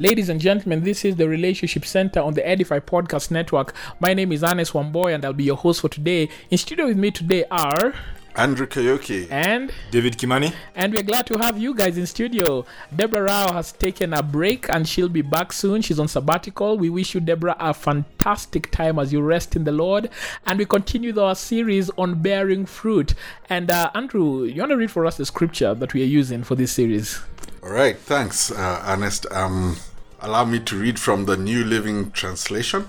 Ladies and gentlemen, this is the Relationship Center on the Edify Podcast Network. My name is Ernest Wamboye and I'll be your host for today. In studio with me today are Andrew Kariuki. and David Kimani. and we're glad to have you guys in studio. Deborah Rao has taken a break and she'll be back soon. She's on sabbatical. We wish you, Deborah, a fantastic time as you rest in the Lord. And we continue with our series on bearing fruit. And uh, Andrew, you want to read for us the scripture that we are using for this series? All right, thanks, uh, Ernest. Um, allow me to read from the New Living Translation.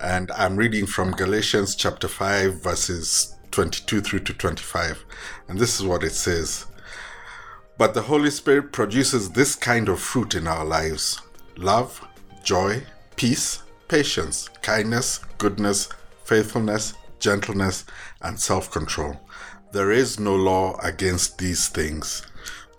And I'm reading from Galatians chapter 5, verses 22 through to 25. And this is what it says But the Holy Spirit produces this kind of fruit in our lives love, joy, peace, patience, kindness, goodness, faithfulness, gentleness, and self control. There is no law against these things.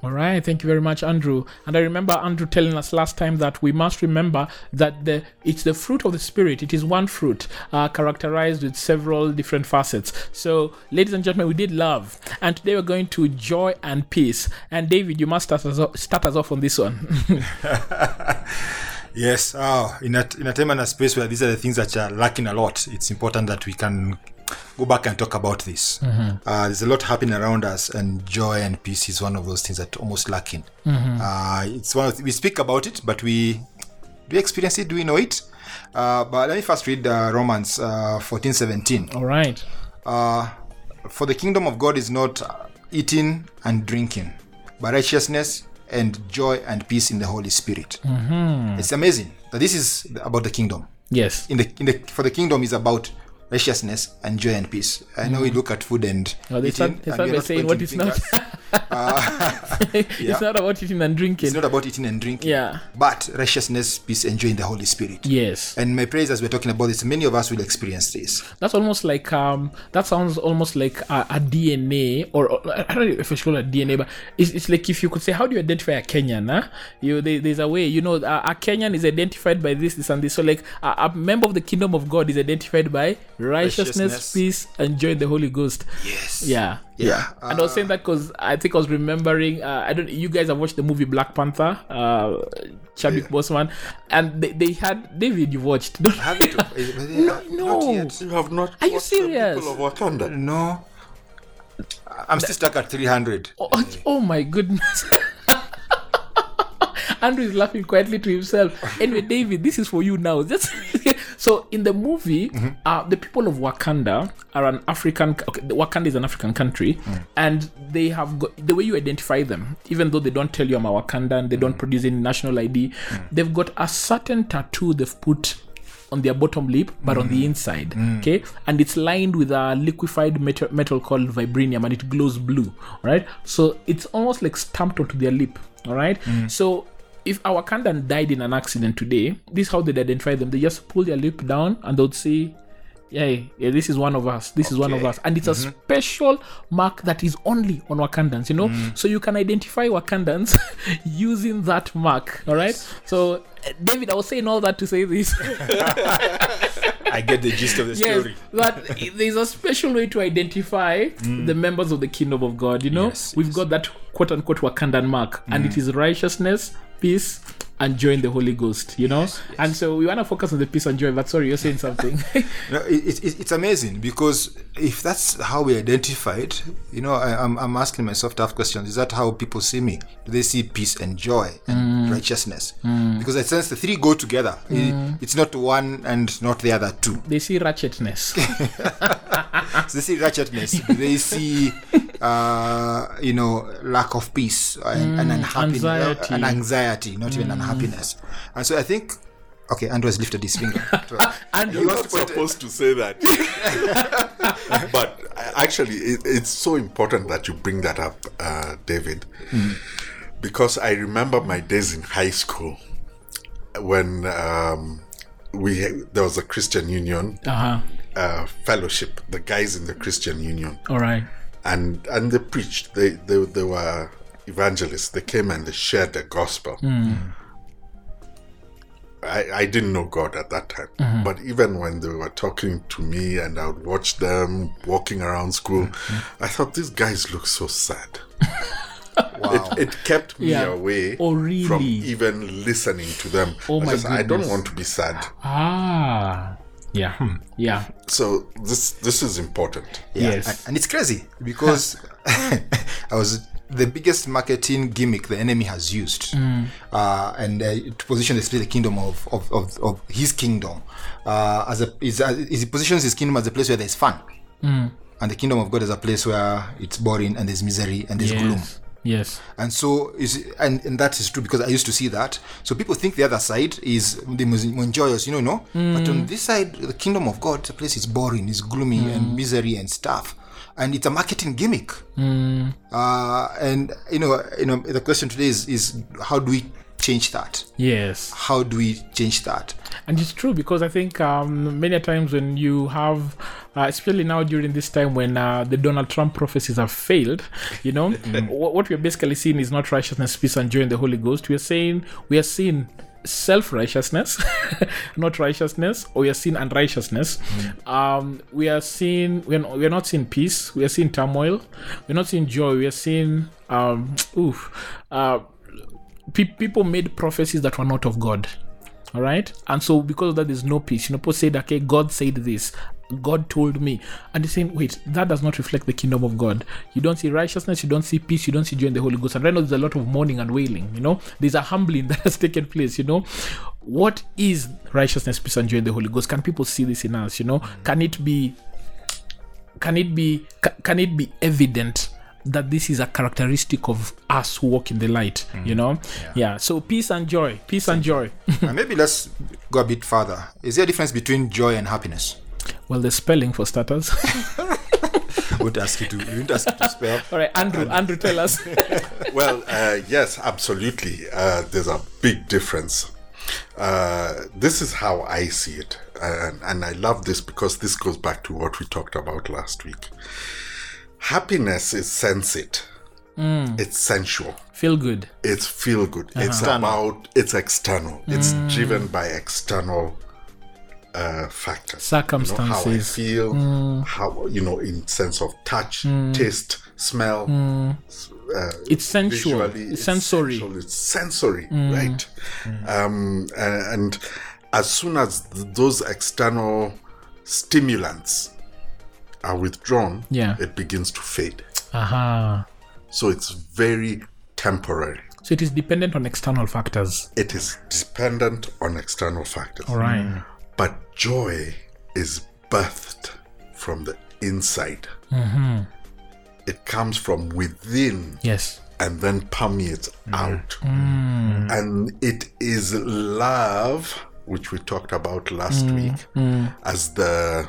All right, thank you very much, Andrew. And I remember Andrew telling us last time that we must remember that the it's the fruit of the spirit. It is one fruit, uh, characterized with several different facets. So, ladies and gentlemen, we did love, and today we're going to joy and peace. And David, you must start us off, start us off on this one. Yes, oh, in, a, in a time and a space where these are the things that are lacking a lot, it's important that we can go back and talk about this. Uh, there's a lot happening around us, and joy and peace is one of those things that almost lacking. Uh, it's one the, we speak about it, but we do we experience it? Do we know it? Uh, but let me first read uh, Romans uh, 14 17. All right. Uh, for the kingdom of God is not eating and drinking, but righteousness and joy and peace in the Holy Spirit. It's amazing that this is about the kingdom. Yes. In the in the for the kingdom is about righteousness and joy and peace. I know we look at food and Well, they eating, start, they and start we by saying what is not. Uh, It's not about eating and drinking. it's not about eating and drinking. Yeah. But righteousness, peace, and joy in the Holy Spirit. Yes. And my prayers, as we're talking about this, many of us will experience this. That's almost like um. That sounds almost like a, a DNA, or, or I don't know if I should call it DNA, but it's, it's like if you could say, how do you identify a Kenyan? Huh? You there, there's a way, you know, a, a Kenyan is identified by this, this, and this. So like a, a member of the kingdom of God is identified by righteousness, Righteousness. peace, and joy in the Holy Ghost. Yes. Yeah. Yeah. and I was saying that because I think I was remembering. Uh, I don't. You guys have watched the movie Black Panther, uh, Chadwick Boseman, and they, they had David. You watched? Don't- Have it? no, Not no. yet. You have not Are you watched the serious? people of Wakanda? No. I'm still stuck at 300. Oh, oh my goodness. Andrew is laughing quietly to himself. Anyway, David, this is for you now. Just so in the movie, mm-hmm. uh, the people of Wakanda are an African. Okay, Wakanda is an African country, mm. and they have got the way you identify them. Even though they don't tell you I'm a Wakandan, they don't mm. produce any national ID. Mm. They've got a certain tattoo they've put on their bottom lip, but on the inside. Okay, and it's lined with a liquefied metal, metal called vibranium, and it glows blue. Right, so it's almost like stamped onto their lip. All right, so. If our Wakandan died in an accident today, this is how they'd identify them. They just pull their lip down and they'd say, yeah, yeah, this is one of us. This is one of us. And it's a mm-hmm. special mark that is only on Wakandans, you know? Mm. So you can identify Wakandans using that mark. All right. So, uh, David, I was saying all that to say this. I get the gist of the yes, story. that there's a special way to identify mm. the members of the kingdom of God. You know, Yes, we've got that quote unquote Wakandan mark, and mm. it is righteousness, peace, and joy in the Holy Ghost. You know, and so we want to focus on the peace and joy. But sorry, you're saying something. No, it, it, it's amazing because if that's how we identified, you know, I, I'm, I'm asking myself tough questions. Is that how people see me? Do they see peace and joy and mm. righteousness? Mm. Because I sense the three go together. It- mm. it's not one and not the other two. they see ratchetness. So they see wretchedness. They see, uh, you know, lack of peace and, and unhappiness, anxiety. and anxiety, not even unhappiness. And so I think, okay, Andrew has lifted his finger. and He You're not to point- supposed to say that. but uh, actually, it, it's so important that you bring that up, uh, David, because I remember my days in high school when um, we there was a Christian Union uh huh. Uh, fellowship, the guys in the Christian Union, All right. and and they preached. They they, they were evangelists. They came and they shared the gospel. I, I didn't know God at that time. But even when they were talking to me and I would watch them walking around school, I thought these guys look so sad. Wow. It it, kept me Yeah. away Oh, really? from really? even listening to them. Oh, I, my just, I don't want to be sad. Ah. Yeah. Yeah. So this this is important. Yeah, Yes. and, and it's crazy because I was the biggest marketing gimmick the enemy has used, uh, and uh, to position the kingdom of of, of, of his kingdom uh, as a is, uh, is he positions his kingdom as a place where there's fun, and the kingdom of God is a place where it's boring and there's misery and there's gloom. Yes. And so is and, and that is true because I used to see that. So people think the other side is the most joyous, you know, no. But on this side, the kingdom of God, the place is boring, is gloomy and misery and stuff, and it's a marketing gimmick. Uh, and you know, you know, the question today is is how do we change that? Yes. How do we change that? And it's true because I think um, many times when you have, uh, especially now during this time when uh, the Donald Trump prophecies have failed, you know, what, what we're basically seeing is not righteousness, peace, and joy in the Holy Ghost. We are saying we are seeing self righteousness, not righteousness, or we are seeing unrighteousness. Um, we are seeing we are, not, we are not seeing peace. We are seeing turmoil. We're not seeing joy. We are seeing um, oof, uh, pe- people made prophecies that were not of God. All right. And so because of that, there's no peace. You know, people said, okay, God said this. God told me. And they're saying, wait, that does not reflect the kingdom of God. You don't see righteousness, you don't see peace, you don't see joy in the Holy Ghost. And right now there's a lot of mourning and wailing, you know. There's a humbling that has taken place, you know. What is righteousness, peace, and joy in the Holy Ghost? Can people see this in us? You know, can it be can it be can it be evident that this is a characteristic of us who walk in the light you know yeah. so peace and joy peace and joy and maybe let's go a bit further. Is there a difference between joy and happiness? well the spelling for starters won't ask you to. I won't ask you to spell. all right andrew andrew tell us Well, uh, yes, absolutely. Uh, there's a big difference. Uh, this is how I see it. And, and I love this because this goes back to what we talked about last week. Happiness is sensate, hmm. it's sensual, feel good. It's feel good, uh-huh. it's External. about, it's external, it's hmm. driven by external uh, factors. You know, how I circumstances feel, hmm. how, you know, in sense of touch, taste, smell, uh, it's sensual. visually, it's sensory. sensual, it's sensory, right? Um, and, and as soon as th- those external stimulants are withdrawn, Yeah. it begins to fade. aha So it's very temporary. so it is dependent on external factors It is dependent on external factors. all right But joy is birthed from the inside. Hmm. It comes from within yes and then permeates out. Mm. And it is love, which we talked about last mm. week, mm. as the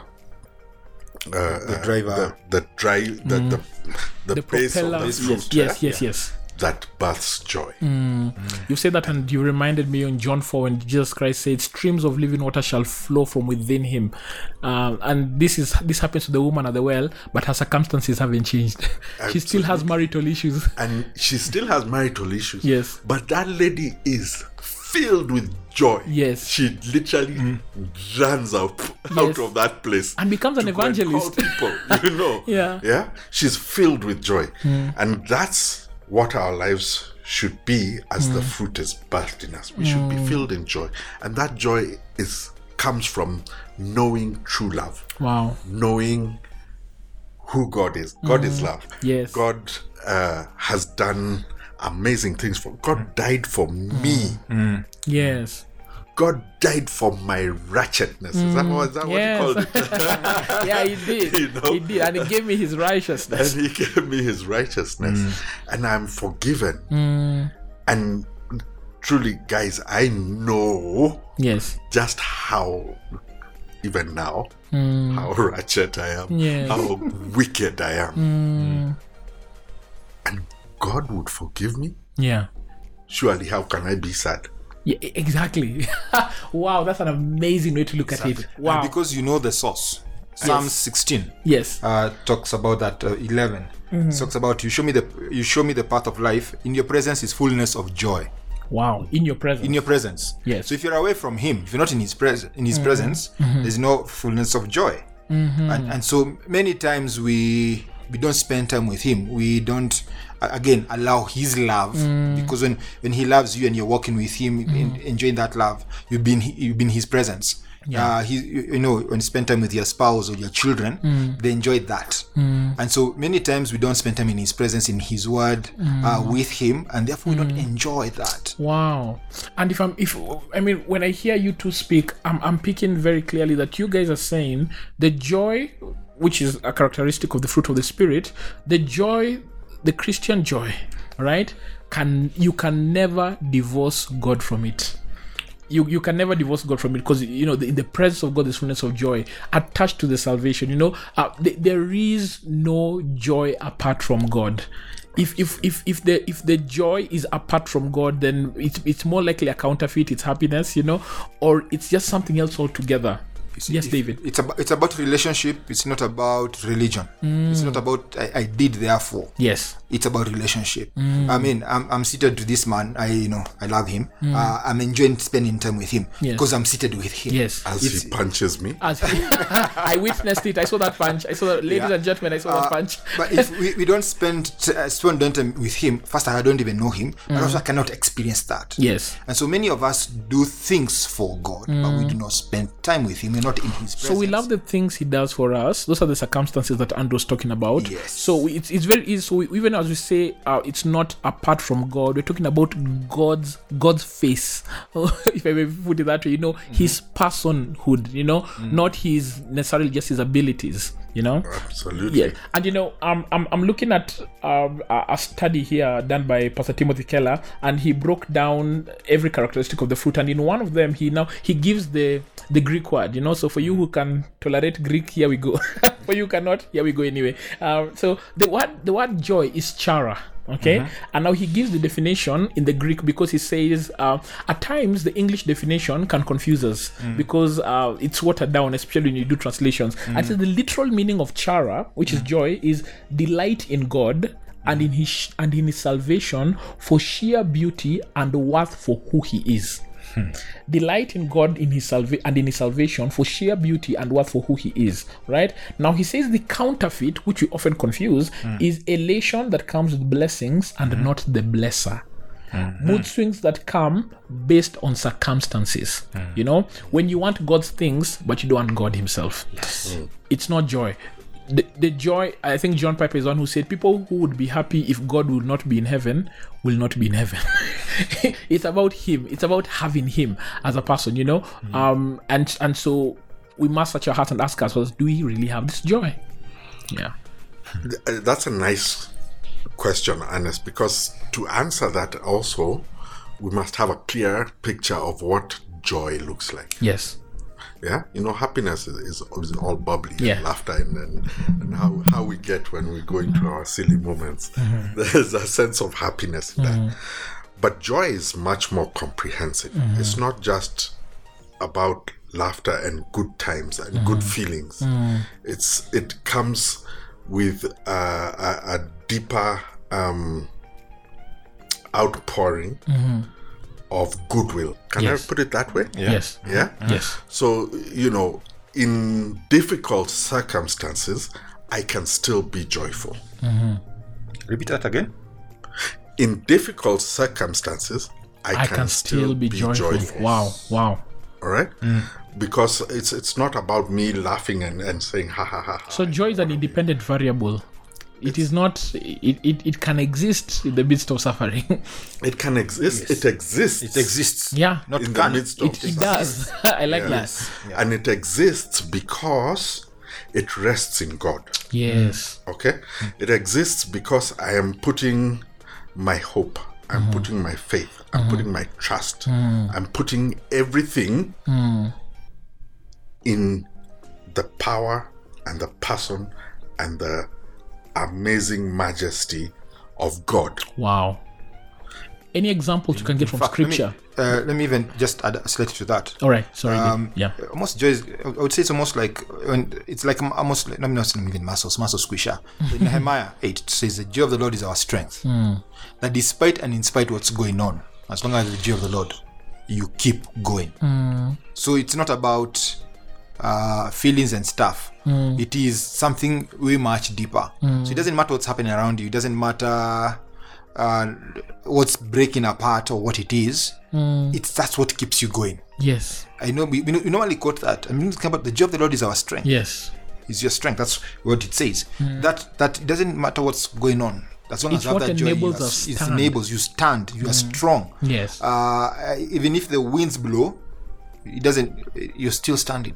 uh, The driver. the, the drive, the, the, the, the base of propeller the yes fruit yes yeah, yes yes that births joy. You said that, and you reminded me on John 4 when Jesus Christ said, "Streams of living water shall flow from within him." Uh, and this is this happens to the woman at the well, but her circumstances haven't changed. she still has marital issues. And she still has marital issues. Yes. But that lady is filled with joy. Yes. She literally mm. runs out, Yes. out of that place. And becomes an to go and call evangelist. people, you know. Yeah. Yeah. She's filled with joy. Mm. And that's what our lives should be as the mm. fruit is birthed in us. We should be filled in joy. And that joy is comes from knowing true love Wow. knowing who God is. God is love. Yes. God uh, has done amazing things for. God mm. died for me. Mm. Mm. Yes. God died for my wretchedness. Is that, what, is that Yes. what you called it? yeah, he did. You know? He did, and he gave me his righteousness. and He gave me His righteousness, and I'm forgiven. And truly, guys, I know Yes. just how, even now, how wretched I am, Yes. how wicked I am. And God would forgive me? Yeah. Surely, how can I be sad? Yeah, exactly. wow, that's an amazing way to look at it. And Wow. because you know the source. Psalm 16 yes. uh, talks about that. Uh, 11 talks about you show me the you show me the path of life. In your presence is fullness of joy. Wow. In your presence. in your presence. Yes. So if you're away from Him, if you're not in His presence, in His presence, there's no fullness of joy. And, and so many times we we don't spend time with Him. We don't a- again allow His love mm. because when when He loves you and you're walking with Him, mm. en- enjoying that love, you've been you've been His presence. Uh, he, you know, when you spend time with your spouse or your children, mm. they enjoy that. And so many times we don't spend time in His presence, in His Word, uh, with Him, and therefore we don't enjoy that. Wow. And if I'm if I mean when I hear you two speak, I'm I'm picking very clearly that you guys are saying the joy which is a characteristic of the fruit of the spirit, the joy, the Christian joy, right? Can you can never divorce God from it. You, you can never divorce God from it because you know the, in the presence of God there's fullness of joy attached to the salvation. You know uh, th- there is no joy apart from God. If, if if if the if the joy is apart from God, then it's it's more likely a counterfeit. It's happiness, you know, or it's just something else altogether. Yes, If- David. It's about it's about relationship. It's not about religion. It's not mm. about I, I did therefore. Yes. It's about relationship. Mm. I mean, I'm, I'm seated to this man. I you know I love him. Mm. Uh, I'm enjoying spending time with him Yes. because I'm seated with him. Yes. As It's- he punches me. As I witnessed it, I saw that punch. I saw that, ladies Yeah. and gentlemen, I saw that uh, punch. But if we, we don't spend t- uh, spend time with him, first I don't even know him, and mm. also I cannot experience that. Yes. And so many of us do things for God, but we do not spend time with Him. We're not in His presence. So we love the things he does for us. Those are the circumstances that Andrew's talking about. Yes. So it's, it's very easy. So we, even as we say, uh, it's not apart from God. We're talking about God's God's face, if I may put it that way. You know, His personhood. You know, not His necessarily just His abilities. You know. Absolutely. Yeah, and you know, um, I'm I'm looking at um, a, a study here done by Pastor Timothy Keller, and he broke down every characteristic of the fruit, and in one of them, he now he gives the the Greek word. You know, so for you who can tolerate Greek, here we go. for you cannot, here we go anyway. Um, so the word the word joy is chara. Okay, mm-hmm. and now he gives the definition in the Greek because he says uh, at times the English definition can confuse us mm. because uh, it's watered down, especially when you do translations. Mm. And so the literal meaning of chara, which is mm. joy, is delight in God and in his and in his salvation for sheer beauty and worth for who he is. Hmm. Delight in God in his salva- and in his salvation for sheer beauty and worth for who he is. Right now, he says the counterfeit, which we often confuse, hmm. is elation that comes with blessings and hmm. not the blesser. Mood swings that come based on circumstances. You know, when you want God's things, but you don't want God Himself. Yes. It's not joy. The, the joy, I think John Piper is one who said people who would be happy if God would not be in heaven will not be in heaven. it's about Him. It's about having Him as a person, you know. Um, and and so we must search our heart and ask ourselves, do we really have this joy? Yeah. Uh, That's a nice question, Ernest, because to answer that also, we must have a clear picture of what joy looks like. Yes. Yeah, you know, happiness is, is, all bubbly Yeah. and laughter, and, and, and how, how we get when we go into our silly moments. Mm-hmm. There's a sense of happiness in that. But joy is much more comprehensive. Mm-hmm. It's not just about laughter and good times and good Mm-hmm. feelings. It's it comes with uh, a, a deeper um, outpouring of goodwill. Can Yes. I put it that way? Yes. Yeah. Uh-huh. Yes. So, you know, in difficult circumstances, I can still be joyful. Mm-hmm. Repeat that again. In difficult circumstances, I, I can still be joyful. Wow. Wow. All right? Mm. Because it's it's not about me laughing and, and saying ha ha ha. ha. So joy is an independent variable. It is not. It, it, it can exist in the midst of suffering. It can exist. It exists. It exists. yeah. Not in the can. midst of It, it does. I like Yes. that. And it exists because it rests in God. Yes. Okay? It exists because I am putting my hope, I'm mm-hmm. putting my faith, I'm mm-hmm. putting my trust, mm. I'm putting everything mm. in the power and the person and the amazing majesty of God. Wow. Any examples you can get from fact, let me- scripture? uh, let me even just add slightly to that. All right. Sorry. Um, yeah. Almost joy is, I would say it's almost like when it's like almost like, not not even muscles, muscle squisher. In Nehemiah 8 it says the joy of the Lord is our strength. That despite and in spite what's going on, as long as the joy of the Lord, you keep going. So it's not about uh, feelings and stuff. It is something way much deeper. So it doesn't matter what's happening around you. It doesn't matter uh, what's breaking apart or what it is. It's that's what keeps you going. Yes. I know we, we normally quote that. I mean, about the joy of the Lord is our strength. Yes. Is your strength. That's what it says. That that it doesn't matter what's going on. As long It's as that joy, you enables are- it enables you stand. You are strong. Yes. Uh, even if the winds blow, it doesn't. You're still standing.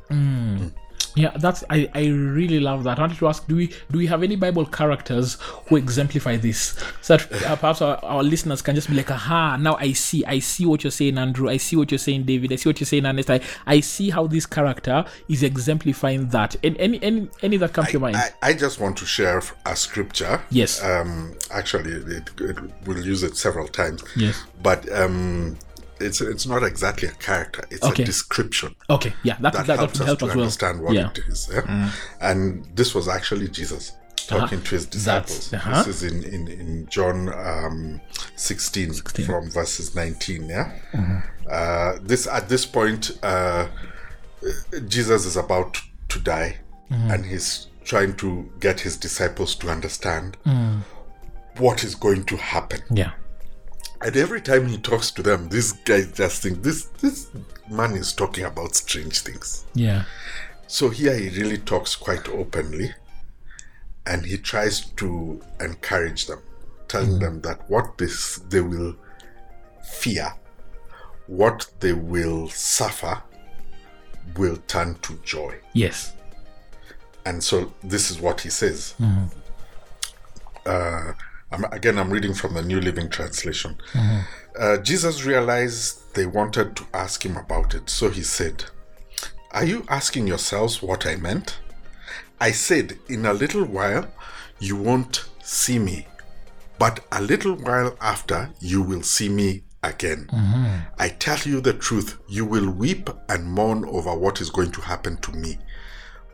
Yeah, that's I, I really love that. I wanted to ask, do we do we have any Bible characters who exemplify this? So that uh, perhaps our, our listeners can just be like, aha, now I see, I see what you're saying, Andrew. I see what you're saying, David. I see what you're saying, Ernest. I, I see how this character is exemplifying that. And any any any that come to mind? I, I just want to share a scripture. Yes. Um, actually, it, it, we'll use it several times. Yes. But um, it's it's not exactly a character. It's Okay. a description okay, yeah, that that that, that helps would us help to as well. understand what yeah. it is. Yeah? And this was actually Jesus talking to his disciples. uh-huh. This is in in, in John um, 16, from verses 19. Yeah. Uh, this at this point, uh, Jesus is about to die, and he's trying to get his disciples to understand what is going to happen. Yeah. And every time he talks to them, these guys just think this this man is talking about strange things. Yeah. So here he really talks quite openly and he tries to encourage them, telling them that what this they will fear, what they will suffer will turn to joy. Yes. And so this is what he says. Uh, I'm, again, I'm reading from the New Living Translation. Mm-hmm. Uh, Jesus realized they wanted to ask him about it, so he said, Are you asking yourselves what I meant? I said, In a little while you won't see me, but a little while after you will see me again. Mm-hmm. I tell you the truth, you will weep and mourn over what is going to happen to me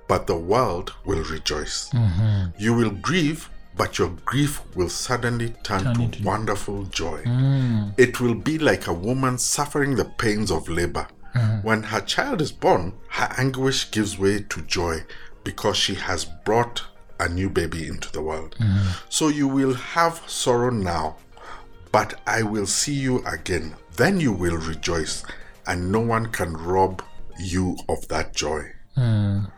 but the world will rejoice. Mm-hmm. You will grieve, but your grief will suddenly turn, to wonderful joy. Mm. It will be like a woman suffering the pains of labor. Uh-huh. When her child is born, her anguish gives way to joy because she has brought a new baby into the world. Mm-hmm. So you will have sorrow now, but I will see you again. Then you will rejoice, and no one can rob you of that joy. Mm.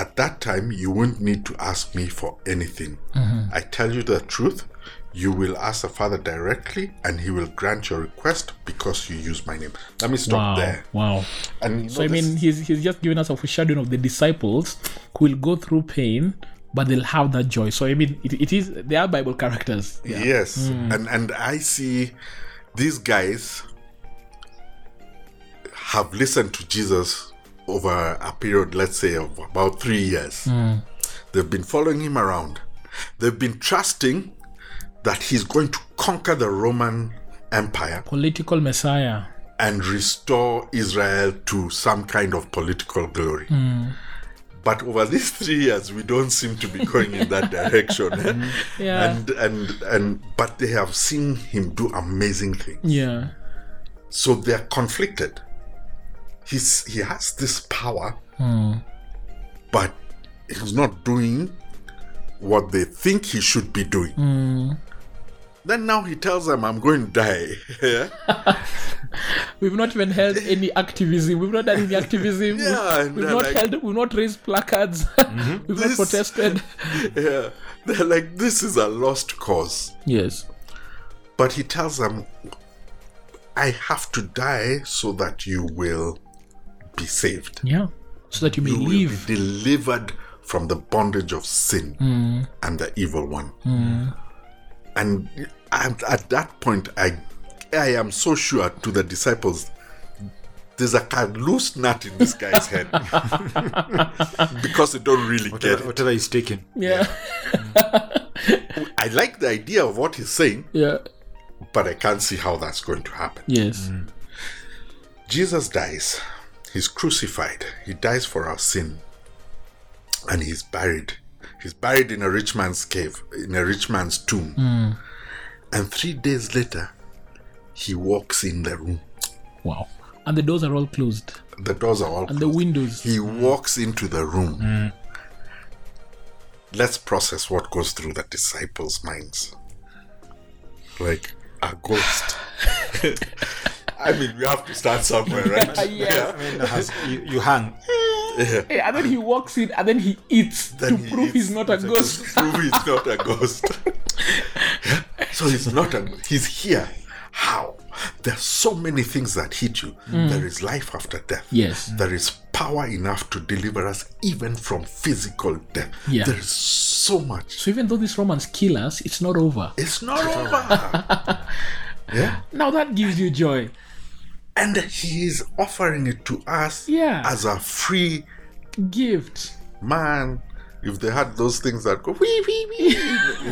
At that time, you won't need to ask me for anything. Mm-hmm. I tell you the truth, you will ask the Father directly, and He will grant your request because you use my name. Let me stop Wow. there. Wow. And you So I mean, he's he's just giving us a foreshadowing of the disciples who will go through pain, but they'll have that joy. So I mean, it, it is they are Bible characters. Yeah. Yes, mm. and and I see these guys have listened to Jesus over a period, let's say, of about three years. Hmm. They've been following him around. They've been trusting that he's going to conquer the Roman Empire Political Messiah. and restore Israel to some kind of political glory. Hmm. But over these three years, we don't seem to be going in that direction. Yeah. And and and but they have seen him do amazing things. Yeah. So they're conflicted. He's he has this power, hmm. but he's not doing what they think he should be doing. Hmm. Then now he tells them, "I'm going to die." We've not even held any activism. We've not done any activism. Yeah, we've they're not like- held. We've not raised placards. Mm-hmm. we've not protested. yeah, they're like, "This is a lost cause." Yes. But he tells them, I have to die so that you will be saved. Yeah. So that you may You will live. be delivered from the bondage of sin mm. and the evil one. Mm. And at, at that point, I, I am so sure to the disciples, there's a kind of loose nut in this guy's head because they don't really get Whatever, it. whatever is taken. Yeah. I like the idea of what he's saying, Yeah. but I can't see how that's going to happen. Yes. Jesus dies. He's crucified. He dies for our sin. And he's buried. He's buried in a rich man's cave, in a rich man's tomb. Hmm. And three days later, he walks in the room. Wow. And the doors are all closed. The doors are all And the windows. He walks into the room. Hmm. Let's process what goes through the disciples' minds. Like a ghost. I mean, we have to start somewhere, right? yeah. I mean, has, you, you hang. Hey, and then he walks in and then he eats Then to he prove he's not a to ghost. prove he's not a ghost. so he's not a he's here. How? There's so many things that hit you. Mm. There is life after death. Yes. There is power enough to deliver us even from physical death. Yeah. There is so much. So even though these Romans kill us, it's not over. It's not over. yeah. Now that gives you joy. And he is offering it to us Yeah. as a free Gift. man. If they had those things that go wee wee wee,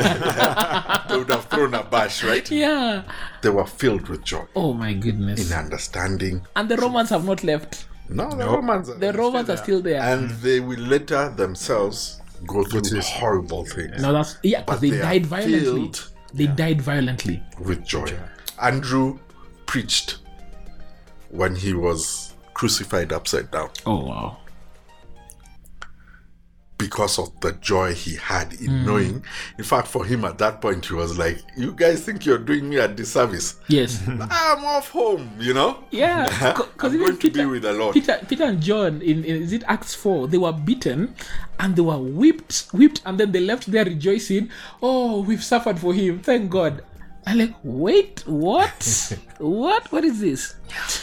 they would have thrown a bash, right? Yeah. They were filled with joy, Oh my goodness. in understanding. And the Romans have not left. No, the Romans, are The Romans are still there. and they will later themselves go through horrible things No, that's yeah, because But they, they died violently. filled They died violently. with joy. Andrew preached when he was crucified upside down Oh wow. because of the joy he had in Hmm. knowing. In fact, for him at that point, he was like, "You guys think you're doing me a disservice? Yes. I'm off home." You know. Yeah, because I'm going to be Peter, with the Lord. Peter, Peter and John in, in is it Acts four? They were beaten, and they were whipped, whipped, and then they left there rejoicing. Oh, we've suffered for him. Thank God. I'm like, wait, what? what? What is this?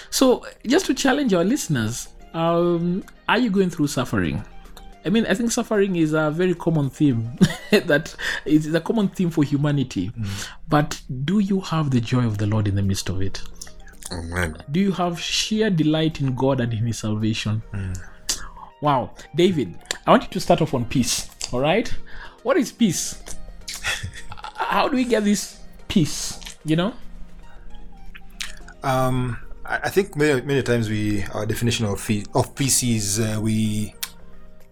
So, just to challenge our listeners, um, are you going through suffering? I mean, I think suffering is a very common theme that is a common theme for humanity. But do you have the joy of the Lord in the midst of it? Amen. Do you have sheer delight in God and in His salvation? Wow. David, I want you to start off on peace. All right? What is peace? How do we get this peace? You know? Um, I, I think many, many times we our definition of fe- of peace is uh, we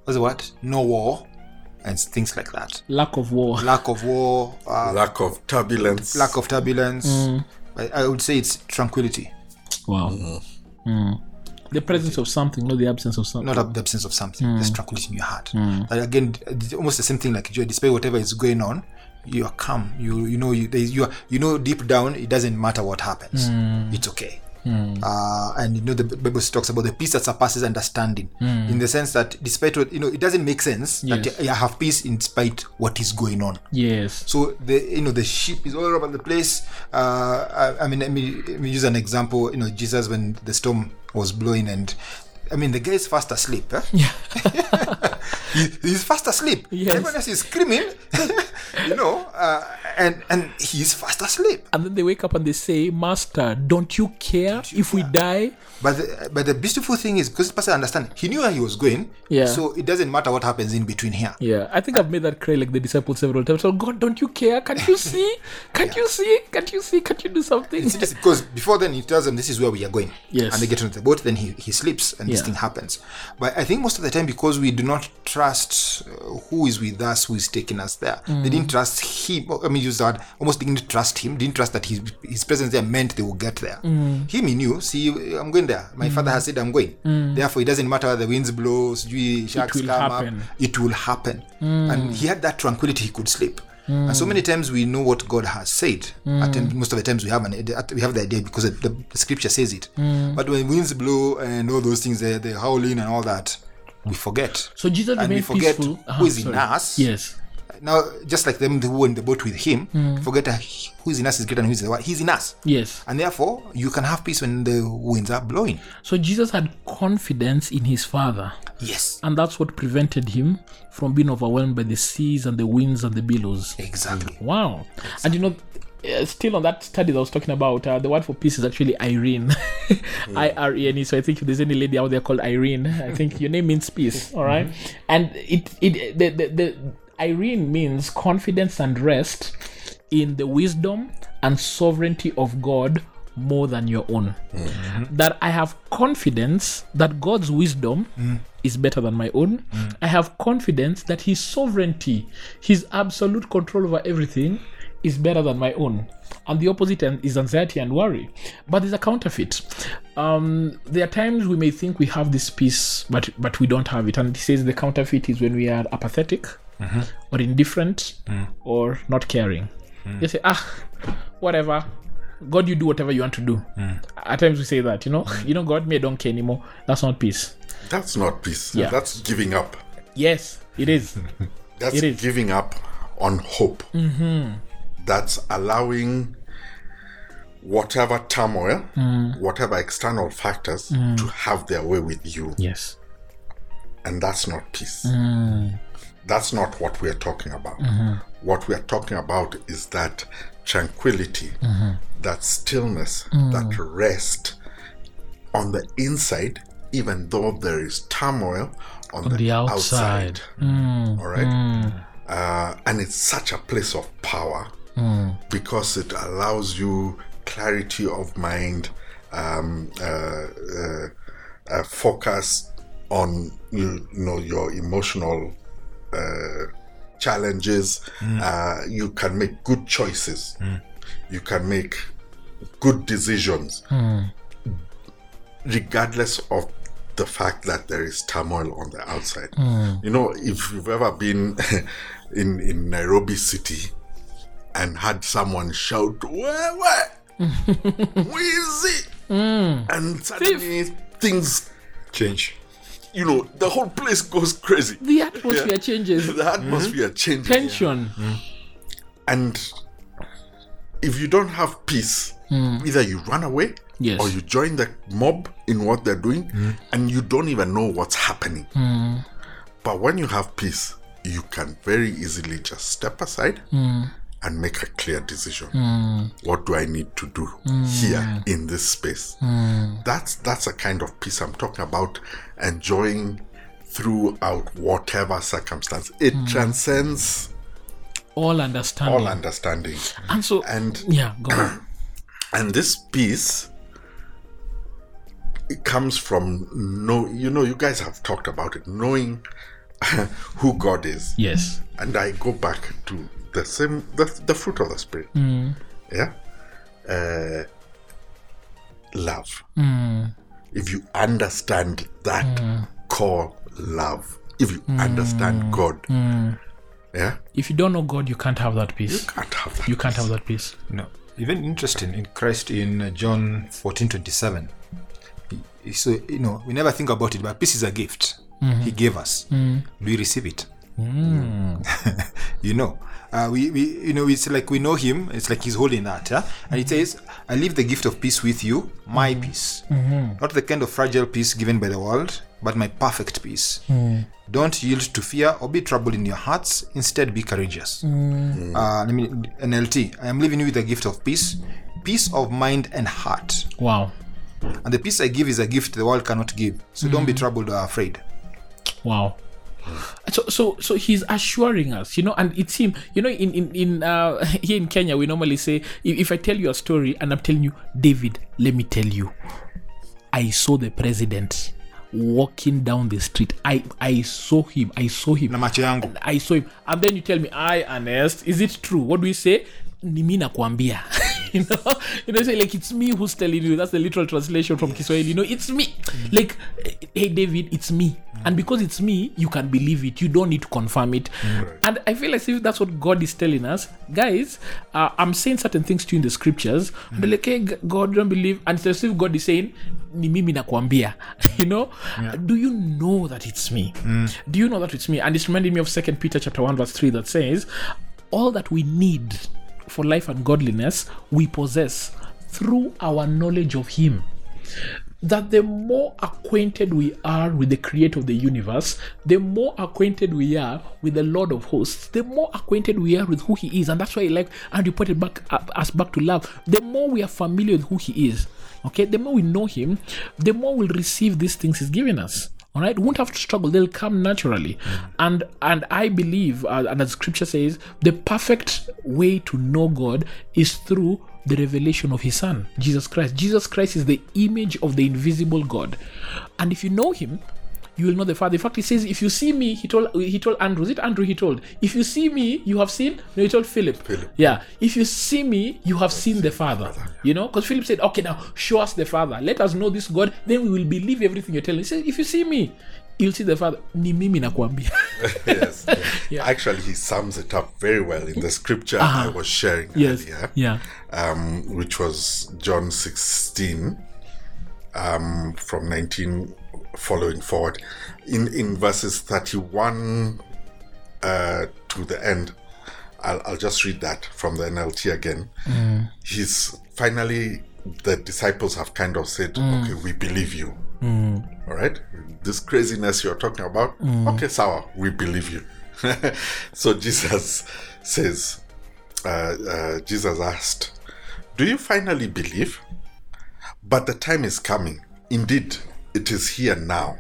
what's the word? No war and things like that. Lack of war. Lack of war, uh, Lack of turbulence. lack of turbulence. I, I would say it's tranquility, Wow. Mm. The presence of something, not the absence of something. not the absence of something. There's tranquility in your heart. And again, it's almost the same thing like joy. Despite whatever is going on, you are calm. You you know you you are, you know deep down it doesn't matter what happens. It's okay. Uh, and you know the Bible talks about the peace that surpasses understanding, in the sense that despite what you know, it doesn't make sense that Yes. you have peace in spite what is going on. Yes. So the you know the sheep is all over the place. Uh, I, I mean, let me, let me use an example. You know, Jesus when the storm was blowing, and I mean the guy is fast asleep. Eh? he, he's fast asleep. Yes. Everyone else is screaming. you know, uh, and and he's fast asleep. And then they wake up and they say, Master, don't you care if we die? But the, but the beautiful thing is because the pastor understand he knew where he was going. Yeah. So it doesn't matter what happens in between here. Yeah, I think I've made that cry like the disciples several times. So God, don't you care? Can't you see? Can't you see? Can't you see? Can't you do something? Because before then he tells them this is where we are going. Yes. And they get into the boat, then he, he sleeps and Yeah. Thing happens. But I think most of the time because we do not trust uh, who is with us, who is taking us there. Mm. They didn't trust him. I mean, use that almost didn't trust him. Didn't trust that his his presence there meant they will get there. Mm. Him he knew. See, I'm going there. My father has said I'm going. Therefore, it doesn't matter whether the winds blow, sharks come happen. up. It will happen. And he had that tranquility. He could sleep. Mm. And so many times we know what God has said. At mm. times, most of the times we have an we have the idea because the, the scripture says it. Mm. But when winds blow and all those things, the, the howling and all that, we forget. So Jesus and we forget peaceful. who Uh-huh, is in uh-huh, us. Yes. Now, just like them who were in the boat with him, forget that who is in us is greater than who is in the world. He's in us. Yes. And therefore, you can have peace when the winds are blowing. So Jesus had confidence in his Father. Yes. And that's what prevented him from being overwhelmed by the seas and the winds and the billows. Exactly. Wow. And you know, uh, still on that study that I was talking about, uh, the word for peace is actually Irene. I R E N E. So I think if there's any lady out there called Irene, I think your name means peace. All right? And it, it the, the, the Irene means confidence and rest in the wisdom and sovereignty of God more than your own. Mm-hmm. That I have confidence that God's wisdom mm. is better than my own. Mm. I have confidence that His sovereignty, His absolute control over everything, is better than my own. And the opposite end is anxiety and worry. But there's a counterfeit. Um, there are times we may think we have this peace, but but we don't have it. And he says the counterfeit is when we are apathetic Mm-hmm. or indifferent mm. or not caring. Mm. You say, ah, whatever. God, you do whatever you want to do. Mm. At times we say that, you know, you know, God, me I don't care anymore. That's not peace. That's not peace. Yeah. That's giving up. Yes, it is. That's It is. giving up on hope. Mm-hmm. That's allowing whatever turmoil, whatever external factors to have their way with you. yes. And that's not peace. That's not what we are talking about. What we are talking about is that tranquility, that stillness, that rest on the inside, even though there is turmoil on, the, the outside. outside. All right. Uh, and it's such a place of power because it allows you clarity of mind, um, uh, uh, uh, focus on you know your emotional uh, challenges. Hmm. Uh, you can make good choices. Hmm. You can make good decisions, hmm. regardless of the fact that there is turmoil on the outside. You know, if you've ever been in in Nairobi city and had someone shout, "Where, where, where is it?" and suddenly things, Change. You know, the whole place goes crazy. The atmosphere changes. The atmosphere mm-hmm. changes, Tension. Mm-hmm. and if you don't have peace, mm. either you run away Yes. or you join the mob in what they're doing, mm. and you don't even know what's happening. Mm. But when you have peace, you can very easily just step aside and make a clear decision. Hmm. What do I need to do hmm. here in this space? Hmm. That's that's a kind of peace I'm talking about. Enjoying throughout whatever circumstance. It transcends All understanding. all understanding. and so, And yeah, go on. and this peace it comes from know you know you guys have talked about it knowing who god is yes. and i go back to the same the, the fruit of the spirit mm. yeah uh, love mm. if you understand that mm. core love if you understand god yeah If you don't know God, you can't have that peace. you can't have that You can't have that peace. No. Even interesting in Christ in uh, John fourteen twenty seven. So you know we never think about it, but peace is a gift mm-hmm. He gave us. Do we receive it? Mm. you know, uh, we, we you know it's like we know Him. It's like He's holding that, yeah? and it says, "I leave the gift of peace with you, my mm. peace, mm-hmm. not the kind of fragile peace given by the world, but my perfect peace. Mm. Don't yield to fear or be troubled in your hearts. Instead, be courageous." Uh, let me NLT. I am leaving you with the gift of peace, peace of mind and heart. Wow. And the peace I give is a gift the world cannot give. So don't be mm-hmm. troubled or afraid. Wow. So, so, so he's assuring us, you know, and it's him. You know, in in in uh, here in Kenya, we normally say, if, if I tell you a story and I'm telling you, David, let me tell you, I saw the president walking down the street. I I saw him. I saw him. Na macho yangu. I saw him. And then you tell me, I, Ernest, is it true? What do we say? Ni mi nakwambia. you know, you know, say like it's me who's telling you. That's the literal translation from Kiswahili. You know, it's me. Mm. Like, hey David, it's me. Mm. And because it's me, you can believe it. You don't need to confirm it. Mm. And I feel as if that's what God is telling us, guys. Uh, I'm saying certain things to you in the scriptures. And they're like, hey, God, don't believe. And it's as if God is saying, ni mimi nakwambia. you know, do you know that it's me? Do you know that it's me? And it's reminding me of Second Peter chapter one verse three that says, all that we need for life and godliness we possess through our knowledge of him that the more acquainted we are with the creator of the universe, the more acquainted we are with the Lord of hosts, the more acquainted we are with who he is. And that's why I like and it back uh, us back to love. The more we are familiar with who he is, okay, the more we know him, the more we'll receive these things he's given us. All right, won't have to struggle; they'll come naturally, and and I believe, uh, and as Scripture says, the perfect way to know God is through the revelation of His Son, Jesus Christ. Jesus Christ is the image of the invisible God, and if you know Him, you will know the Father. In fact, he says, if you see me, he told he told Andrew. Is it Andrew? He told, if you see me, you have seen. No, he told Philip. Philip. Yeah, if you see me, you have seen the Father. You know, because Philip said, okay, now show us the Father. Let us know this God. Then we will believe everything you're telling. He said, if you see me, you'll see the Father. Ni mimi nakwambia. yes. Actually, he sums it up very well in the scripture I was sharing Uh-huh. yes. earlier, Yeah. um, which was John 16, um, from 19 following forward. In, in verses 31 uh, to the end, I'll, I'll just read that from the NLT again. He's finally, the disciples have kind of said, okay, we believe you. All right, this craziness you're talking about. Okay, Sawa, we believe you. so Jesus says, uh, uh, Jesus asked, Do you finally believe? But the time is coming. Indeed, it is here now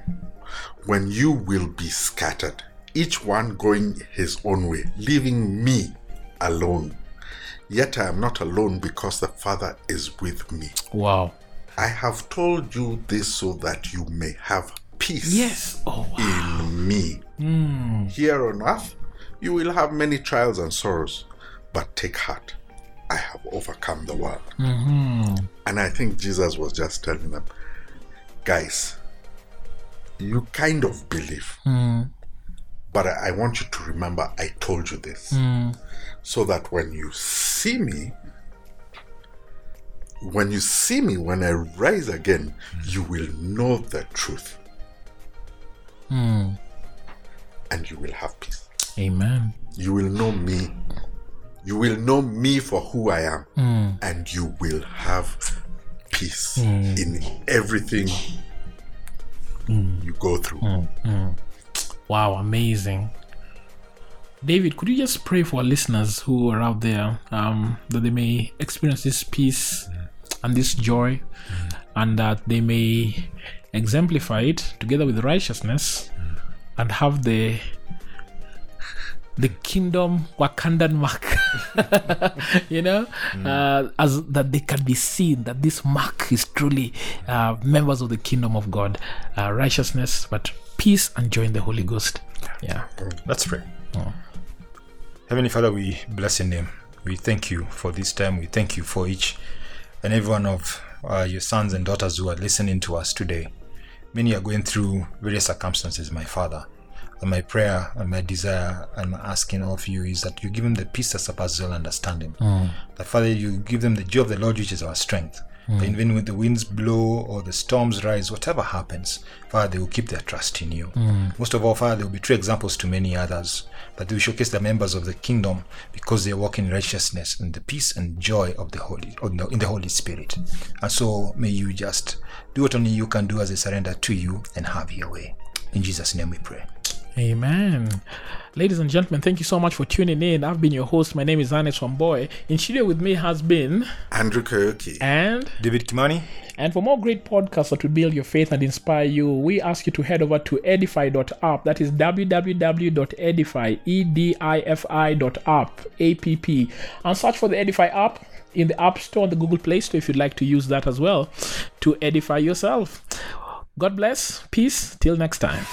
when you will be scattered, each one going his own way, leaving me alone. Yet I am not alone because the Father is with me. Wow. I have told you this so that you may have peace Yes. Oh, wow. in me. Hmm. Here on earth, you will have many trials and sorrows, but take heart. I have overcome the world. Mm-hmm. And I think Jesus was just telling them, guys, you kind of believe, hmm. but I I want you to remember I told you this hmm. so that when you see me, when you see me, when I rise again, you will know the truth. Hmm. And you will have peace. Amen. You will know me. You will know me for who I am. And you will have peace mm. in everything mm. you go through. Mm. Wow, amazing. David, could you just pray for our listeners who are out there um, that they may experience this peace and this joy and that they may exemplify it together with righteousness and have the the kingdom Wakandan mark, you know, uh, as that they can be seen that this mark is truly uh, members of the kingdom of God, uh, righteousness, but peace and joy in the Holy Ghost. Yeah. Let's pray. Heavenly Father, we bless your name. We thank you for this time. We thank you for each and every one of uh, your sons and daughters who are listening to us today. Many are going through various circumstances, my Father. And my prayer and my desire and asking of you is that you give them the peace that surpasses all understanding. Mm. That, Father, you give them the joy of the Lord, which is our strength. Mm. That even when the winds blow or the storms rise, whatever happens, Father, they will keep their trust in you. Mm. Most of all, Father, they will be true examples to many others. That they will showcase the members of the kingdom because they walk in righteousness and the peace and joy of the Holy, the- in the Holy Spirit. And so may you just do what only you can do as they surrender to you and have your way. In Jesus' name we pray. Amen. Ladies and gentlemen, thank you so much for tuning in. I've been your host. My name is Ernest Wamboye. In studio with me has been Andrew Kariuki. and David Kimani, And for more great podcasts that will build your faith and inspire you, we ask you to head over to edify.app. That is www.edify, E-D-I-F-I.app, A-P-P. And search for the Edify app in the App Store and the Google Play Store if you'd like to use that as well to edify yourself. God bless. Peace. Till next time.